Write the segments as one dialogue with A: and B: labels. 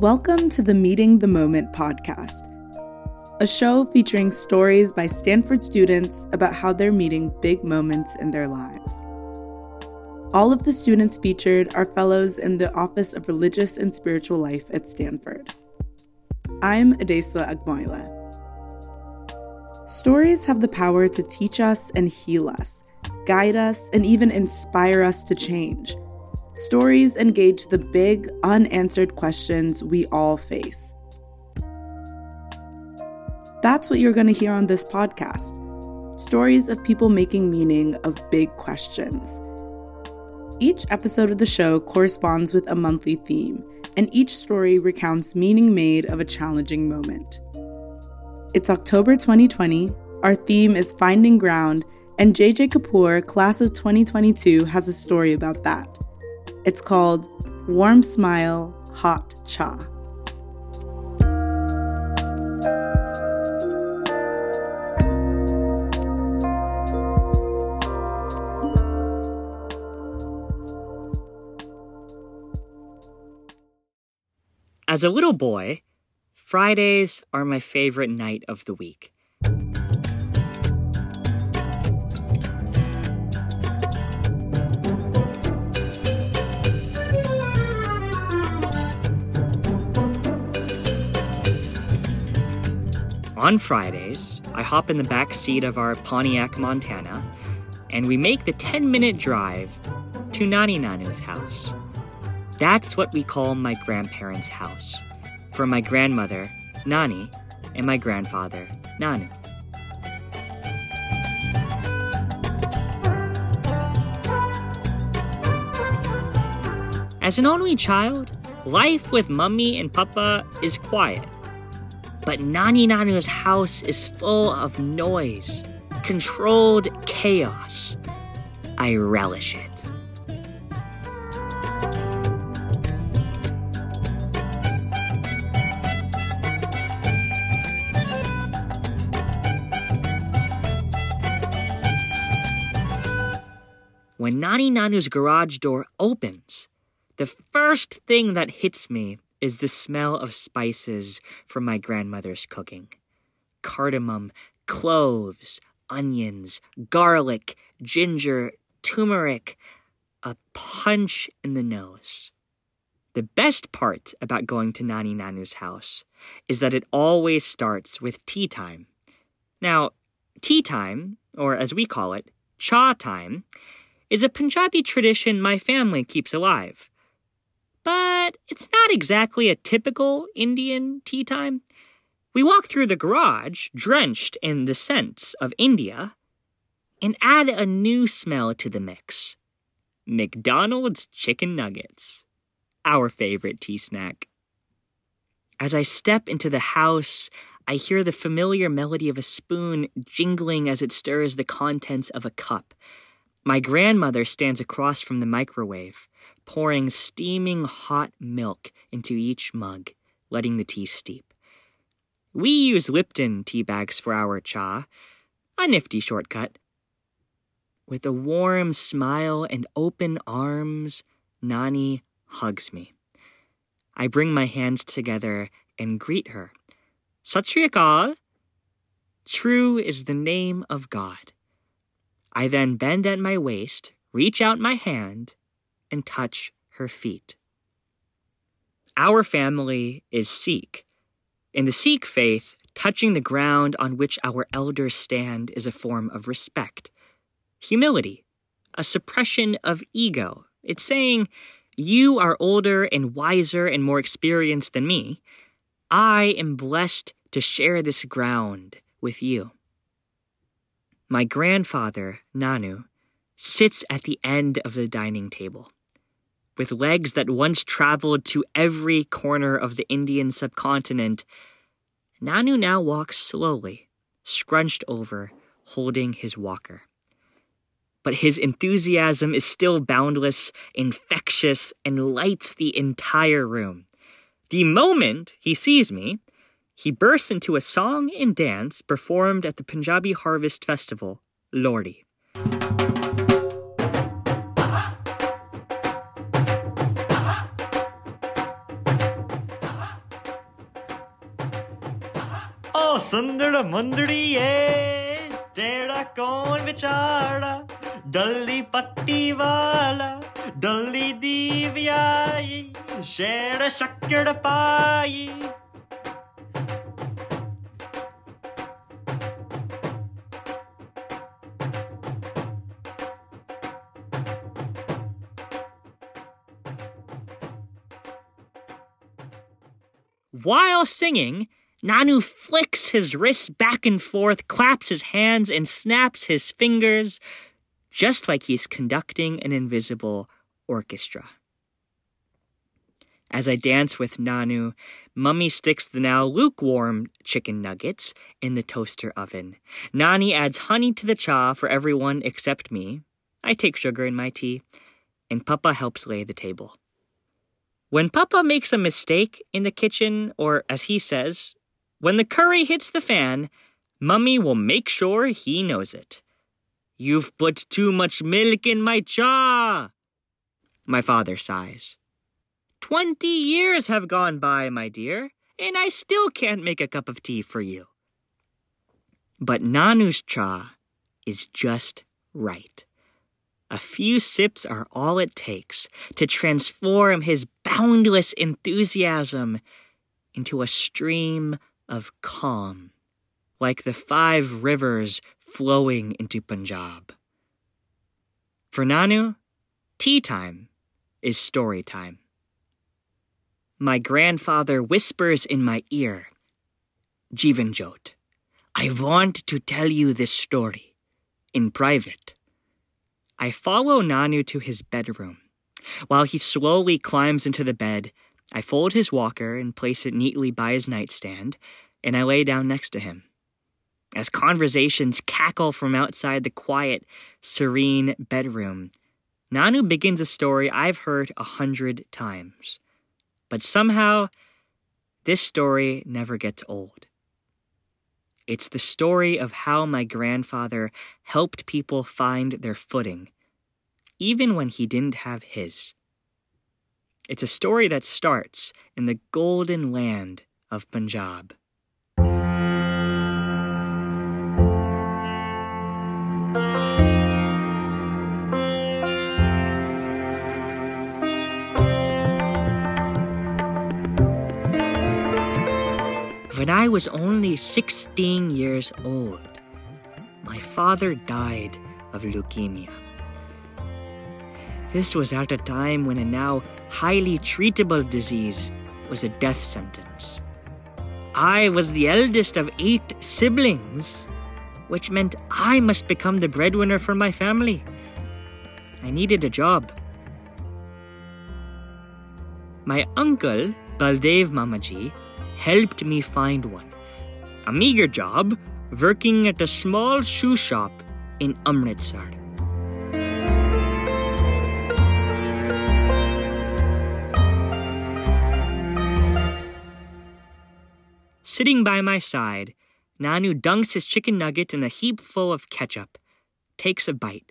A: Welcome to the Meeting the Moment podcast, a show featuring stories by Stanford students about how they're meeting big moments in their lives. All of the students featured are fellows in the Office of Religious and Spiritual Life at Stanford. I'm Adeswa Agmoila. Stories have the power to teach us and heal us, guide us, and even inspire us to change. Stories engage the big, unanswered questions we all face. That's what you're going to hear on this podcast stories of people making meaning of big questions. Each episode of the show corresponds with a monthly theme, and each story recounts meaning made of a challenging moment. It's October 2020, our theme is Finding Ground, and JJ Kapoor, class of 2022, has a story about that. It's called Warm Smile, Hot Cha.
B: As a little boy, Fridays are my favorite night of the week. On Fridays, I hop in the back seat of our Pontiac Montana and we make the 10 minute drive to Nani Nanu's house. That's what we call my grandparents' house. For my grandmother, Nani, and my grandfather, Nanu. As an only child, life with mummy and papa is quiet. But Nani Nanu's house is full of noise, controlled chaos. I relish it. When Nani Nanu's garage door opens, the first thing that hits me is the smell of spices from my grandmother's cooking cardamom, cloves, onions, garlic, ginger, turmeric, a punch in the nose. The best part about going to Nani Nanu's house is that it always starts with tea time. Now, tea time, or as we call it, cha time, is a Punjabi tradition my family keeps alive. But it's not exactly a typical Indian tea time. We walk through the garage, drenched in the scents of India, and add a new smell to the mix McDonald's chicken nuggets, our favorite tea snack. As I step into the house, I hear the familiar melody of a spoon jingling as it stirs the contents of a cup. My grandmother stands across from the microwave, pouring steaming hot milk into each mug, letting the tea steep. We use Lipton tea bags for our cha, a nifty shortcut. With a warm smile and open arms, Nani hugs me. I bring my hands together and greet her. Sat Sri True is the name of God. I then bend at my waist, reach out my hand, and touch her feet. Our family is Sikh. In the Sikh faith, touching the ground on which our elders stand is a form of respect. Humility, a suppression of ego. It's saying, You are older and wiser and more experienced than me. I am blessed to share this ground with you. My grandfather, Nanu, sits at the end of the dining table. With legs that once traveled to every corner of the Indian subcontinent, Nanu now walks slowly, scrunched over, holding his walker. But his enthusiasm is still boundless, infectious, and lights the entire room. The moment he sees me, he bursts into a song and dance performed at the Punjabi Harvest Festival, Lohri. ओ सुंदर मुंदड़िए तेरा कौन बेचारा डल्ली पट्टी वाला डल्ली दीवियाई शेर शक्कड़ पाई While singing, Nanu flicks his wrists back and forth, claps his hands, and snaps his fingers, just like he's conducting an invisible orchestra. As I dance with Nanu, Mummy sticks the now lukewarm chicken nuggets in the toaster oven. Nani adds honey to the cha for everyone except me. I take sugar in my tea, and Papa helps lay the table. When Papa makes a mistake in the kitchen, or as he says, when the curry hits the fan, Mummy will make sure he knows it. You've put too much milk in my cha. My father sighs. Twenty years have gone by, my dear, and I still can't make a cup of tea for you. But Nanu's cha is just right. A few sips are all it takes to transform his boundless enthusiasm into a stream of calm, like the five rivers flowing into Punjab. For Nanu, tea time is story time. My grandfather whispers in my ear, Jivanjot, I want to tell you this story in private. I follow Nanu to his bedroom. While he slowly climbs into the bed, I fold his walker and place it neatly by his nightstand, and I lay down next to him. As conversations cackle from outside the quiet, serene bedroom, Nanu begins a story I've heard a hundred times. But somehow, this story never gets old. It's the story of how my grandfather helped people find their footing, even when he didn't have his. It's a story that starts in the golden land of Punjab. When I was only 16 years old, my father died of leukemia. This was at a time when a now highly treatable disease was a death sentence. I was the eldest of eight siblings, which meant I must become the breadwinner for my family. I needed a job. My uncle, Baldev Mamaji, helped me find one. A meager job working at a small shoe shop in Amritsar. Sitting by my side, Nanu dunks his chicken nugget in a heap full of ketchup, takes a bite,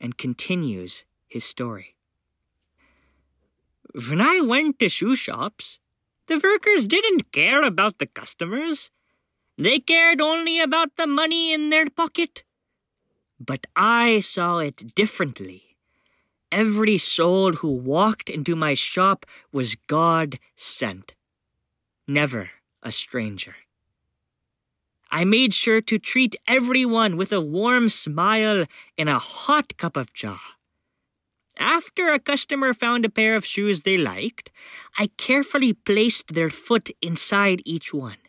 B: and continues his story. When I went to shoe shops, the workers didn't care about the customers. They cared only about the money in their pocket. But I saw it differently. Every soul who walked into my shop was God sent, never a stranger. I made sure to treat everyone with a warm smile and a hot cup of cha. After a customer found a pair of shoes they liked, I carefully placed their foot inside each one.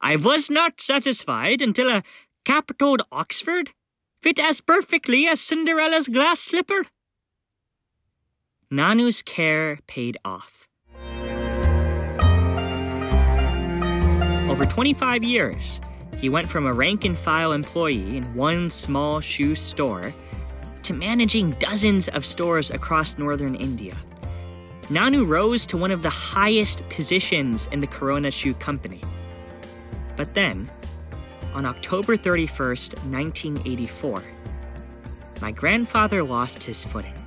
B: I was not satisfied until a cap-toed Oxford fit as perfectly as Cinderella's glass slipper. Nanu's care paid off. Over 25 years, he went from a rank and file employee in one small shoe store to managing dozens of stores across northern India. Nanu rose to one of the highest positions in the Corona Shoe Company. But then, on October 31st, 1984, my grandfather lost his footing.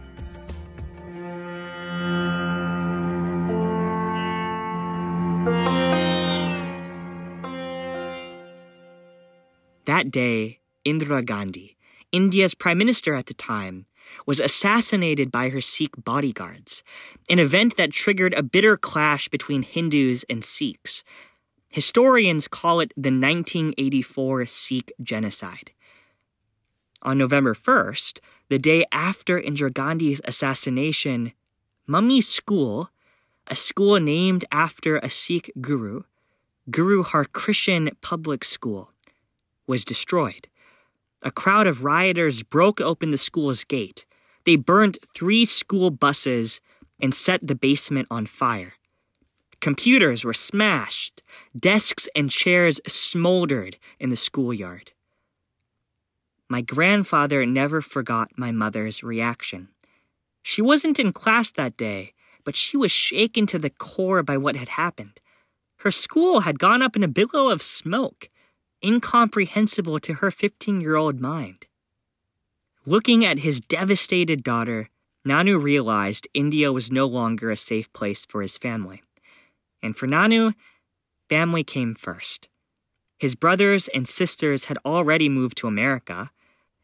B: That day, Indira Gandhi, India's prime minister at the time, was assassinated by her Sikh bodyguards, an event that triggered a bitter clash between Hindus and Sikhs. Historians call it the 1984 Sikh genocide. On November 1st, the day after Indira Gandhi's assassination, Mummy School, a school named after a Sikh guru, Guru Harkrishan Public School, was destroyed. A crowd of rioters broke open the school's gate. They burned three school buses and set the basement on fire. Computers were smashed, desks and chairs smoldered in the schoolyard. My grandfather never forgot my mother's reaction. She wasn't in class that day, but she was shaken to the core by what had happened. Her school had gone up in a billow of smoke, incomprehensible to her 15 year old mind. Looking at his devastated daughter, Nanu realized India was no longer a safe place for his family. And for Nanu, family came first. His brothers and sisters had already moved to America.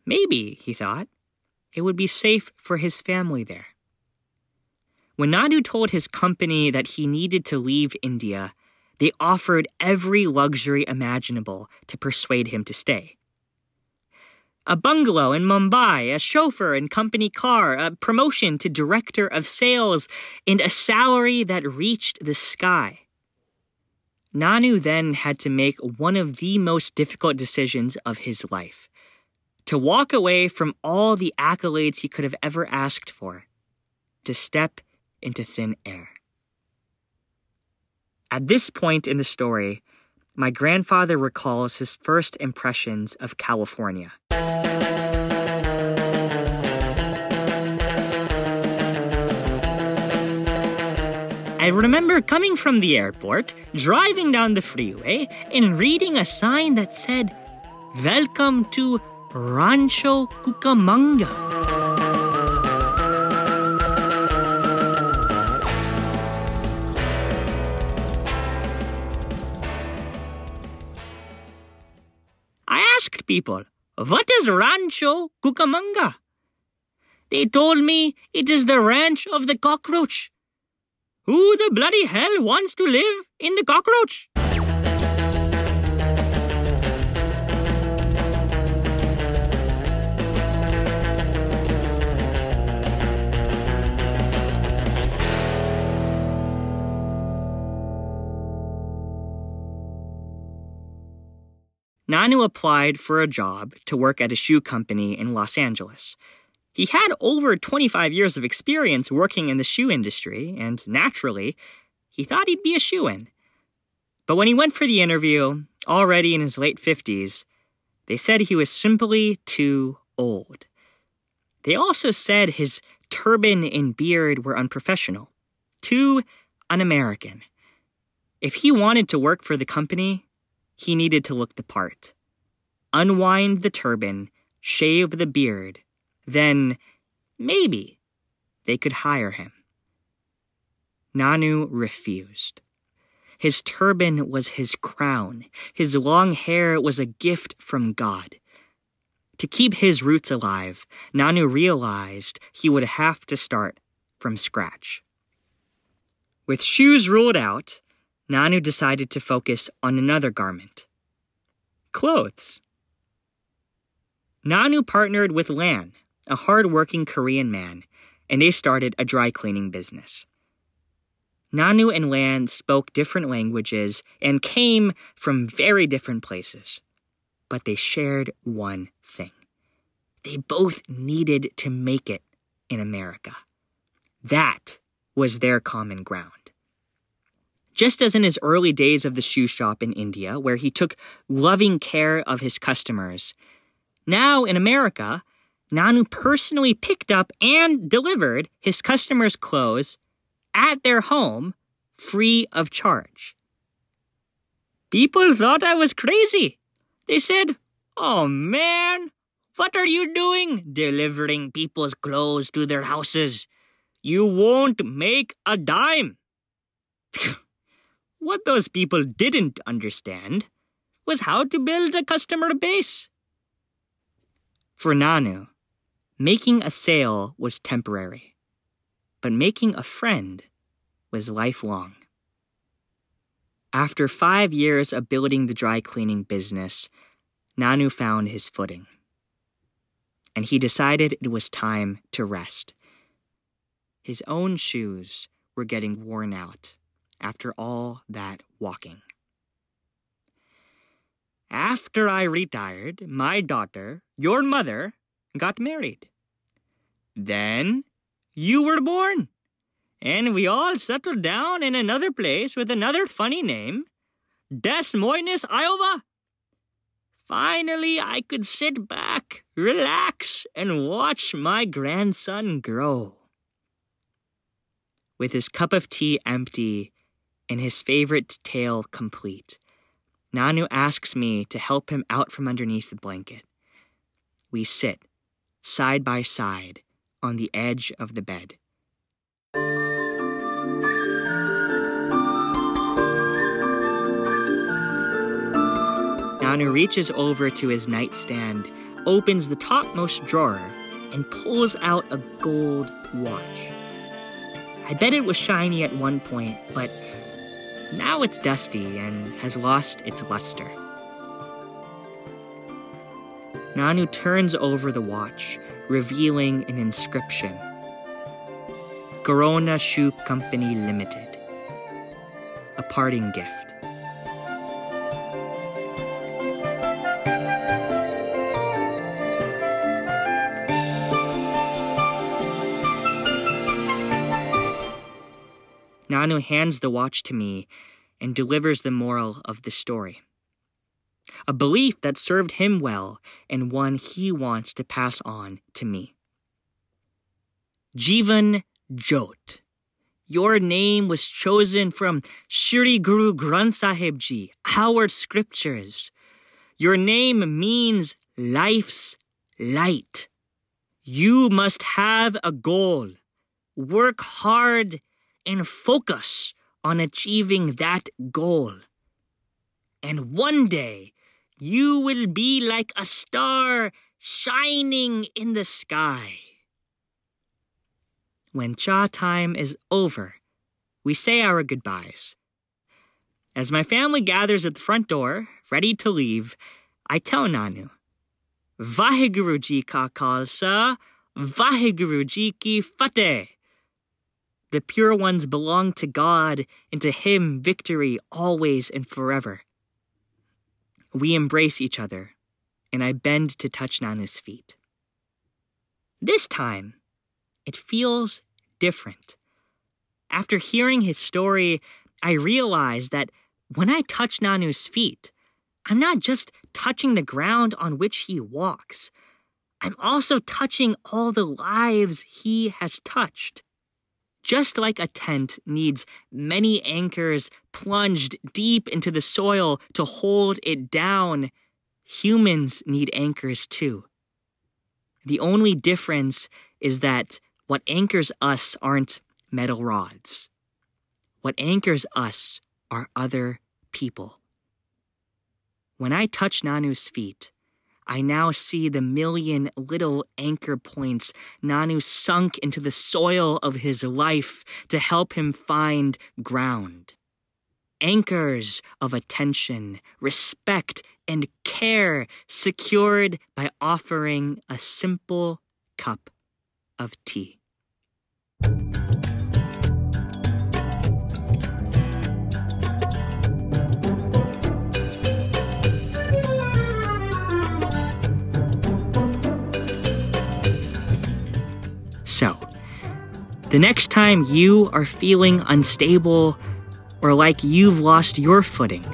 B: Maybe, he thought, it would be safe for his family there. When Nanu told his company that he needed to leave India, they offered every luxury imaginable to persuade him to stay. A bungalow in Mumbai, a chauffeur and company car, a promotion to director of sales, and a salary that reached the sky. Nanu then had to make one of the most difficult decisions of his life to walk away from all the accolades he could have ever asked for, to step into thin air. At this point in the story, my grandfather recalls his first impressions of California. I remember coming from the airport, driving down the freeway, and reading a sign that said, Welcome to Rancho Cucamonga. People, What is Rancho Cucamonga? They told me it is the ranch of the cockroach. Who the bloody hell wants to live in the cockroach? Nanu applied for a job to work at a shoe company in Los Angeles. He had over 25 years of experience working in the shoe industry, and naturally, he thought he'd be a shoe in. But when he went for the interview, already in his late 50s, they said he was simply too old. They also said his turban and beard were unprofessional, too un American. If he wanted to work for the company, he needed to look the part. Unwind the turban, shave the beard, then maybe they could hire him. Nanu refused. His turban was his crown. His long hair was a gift from God. To keep his roots alive, Nanu realized he would have to start from scratch. With shoes ruled out, Nanu decided to focus on another garment clothes. Nanu partnered with Lan, a hard-working Korean man, and they started a dry cleaning business. Nanu and Lan spoke different languages and came from very different places, but they shared one thing. They both needed to make it in America. That was their common ground. Just as in his early days of the shoe shop in India, where he took loving care of his customers, now in America, Nanu personally picked up and delivered his customers' clothes at their home free of charge. People thought I was crazy. They said, Oh man, what are you doing delivering people's clothes to their houses? You won't make a dime. What those people didn't understand was how to build a customer base. For Nanu, making a sale was temporary, but making a friend was lifelong. After five years of building the dry cleaning business, Nanu found his footing. And he decided it was time to rest. His own shoes were getting worn out after all that walking. After I retired, my daughter, your mother, got married. Then you were born. And we all settled down in another place with another funny name Des Moines, Iowa. Finally, I could sit back, relax, and watch my grandson grow. With his cup of tea empty and his favorite tale complete, Nanu asks me to help him out from underneath the blanket. We sit, side by side, on the edge of the bed. Nanu reaches over to his nightstand, opens the topmost drawer, and pulls out a gold watch. I bet it was shiny at one point, but now it's dusty and has lost its luster. Nanu turns over the watch, revealing an inscription Corona Shoe Company Limited. A parting gift. Nanu hands the watch to me and delivers the moral of the story. A belief that served him well and one he wants to pass on to me. Jivan Jot. Your name was chosen from Shri Guru Granth Sahib Ji, our scriptures. Your name means life's light. You must have a goal. Work hard and focus on achieving that goal. And one day, you will be like a star shining in the sky. When cha time is over, we say our goodbyes. As my family gathers at the front door, ready to leave, I tell Nanu, Vaheguru ji ka khalsa, Vaheguru ji ki fateh. The pure ones belong to God, and to Him victory always and forever. We embrace each other, and I bend to touch Nanu's feet. This time, it feels different. After hearing his story, I realize that when I touch Nanu's feet, I'm not just touching the ground on which he walks, I'm also touching all the lives he has touched. Just like a tent needs many anchors plunged deep into the soil to hold it down, humans need anchors too. The only difference is that what anchors us aren't metal rods. What anchors us are other people. When I touch Nanu's feet, I now see the million little anchor points Nanu sunk into the soil of his life to help him find ground. Anchors of attention, respect, and care secured by offering a simple cup of tea. So, the next time you are feeling unstable or like you've lost your footing,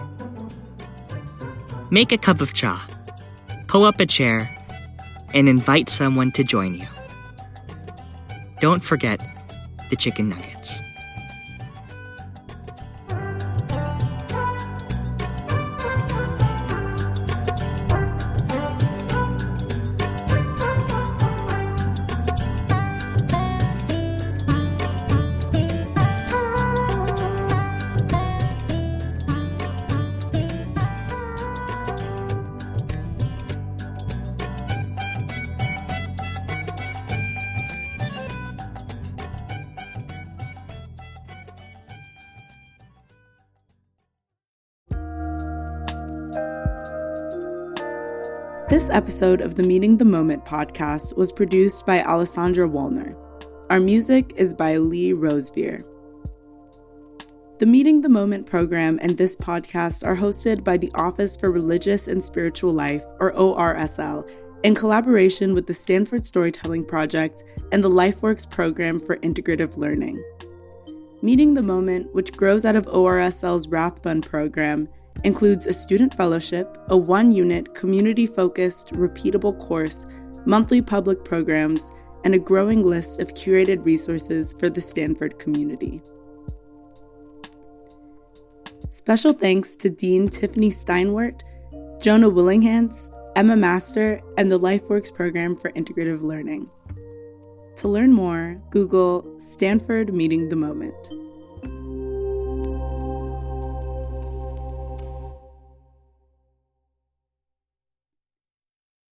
B: make a cup of cha, pull up a chair, and invite someone to join you. Don't forget the chicken nuggets.
A: This episode of the Meeting the Moment podcast was produced by Alessandra Wallner. Our music is by Lee Rosevere. The Meeting the Moment program and this podcast are hosted by the Office for Religious and Spiritual Life, or ORSL, in collaboration with the Stanford Storytelling Project and the LifeWorks program for integrative learning. Meeting the Moment, which grows out of ORSL's Rathbun program, includes a student fellowship, a one unit, community focused, repeatable course, monthly public programs, and a growing list of curated resources for the Stanford community. Special thanks to Dean Tiffany Steinwert, Jonah Willihnganz, Emma Master, and the LifeWorks program for integrative learning. To learn more, Google Stanford Meeting the Moment.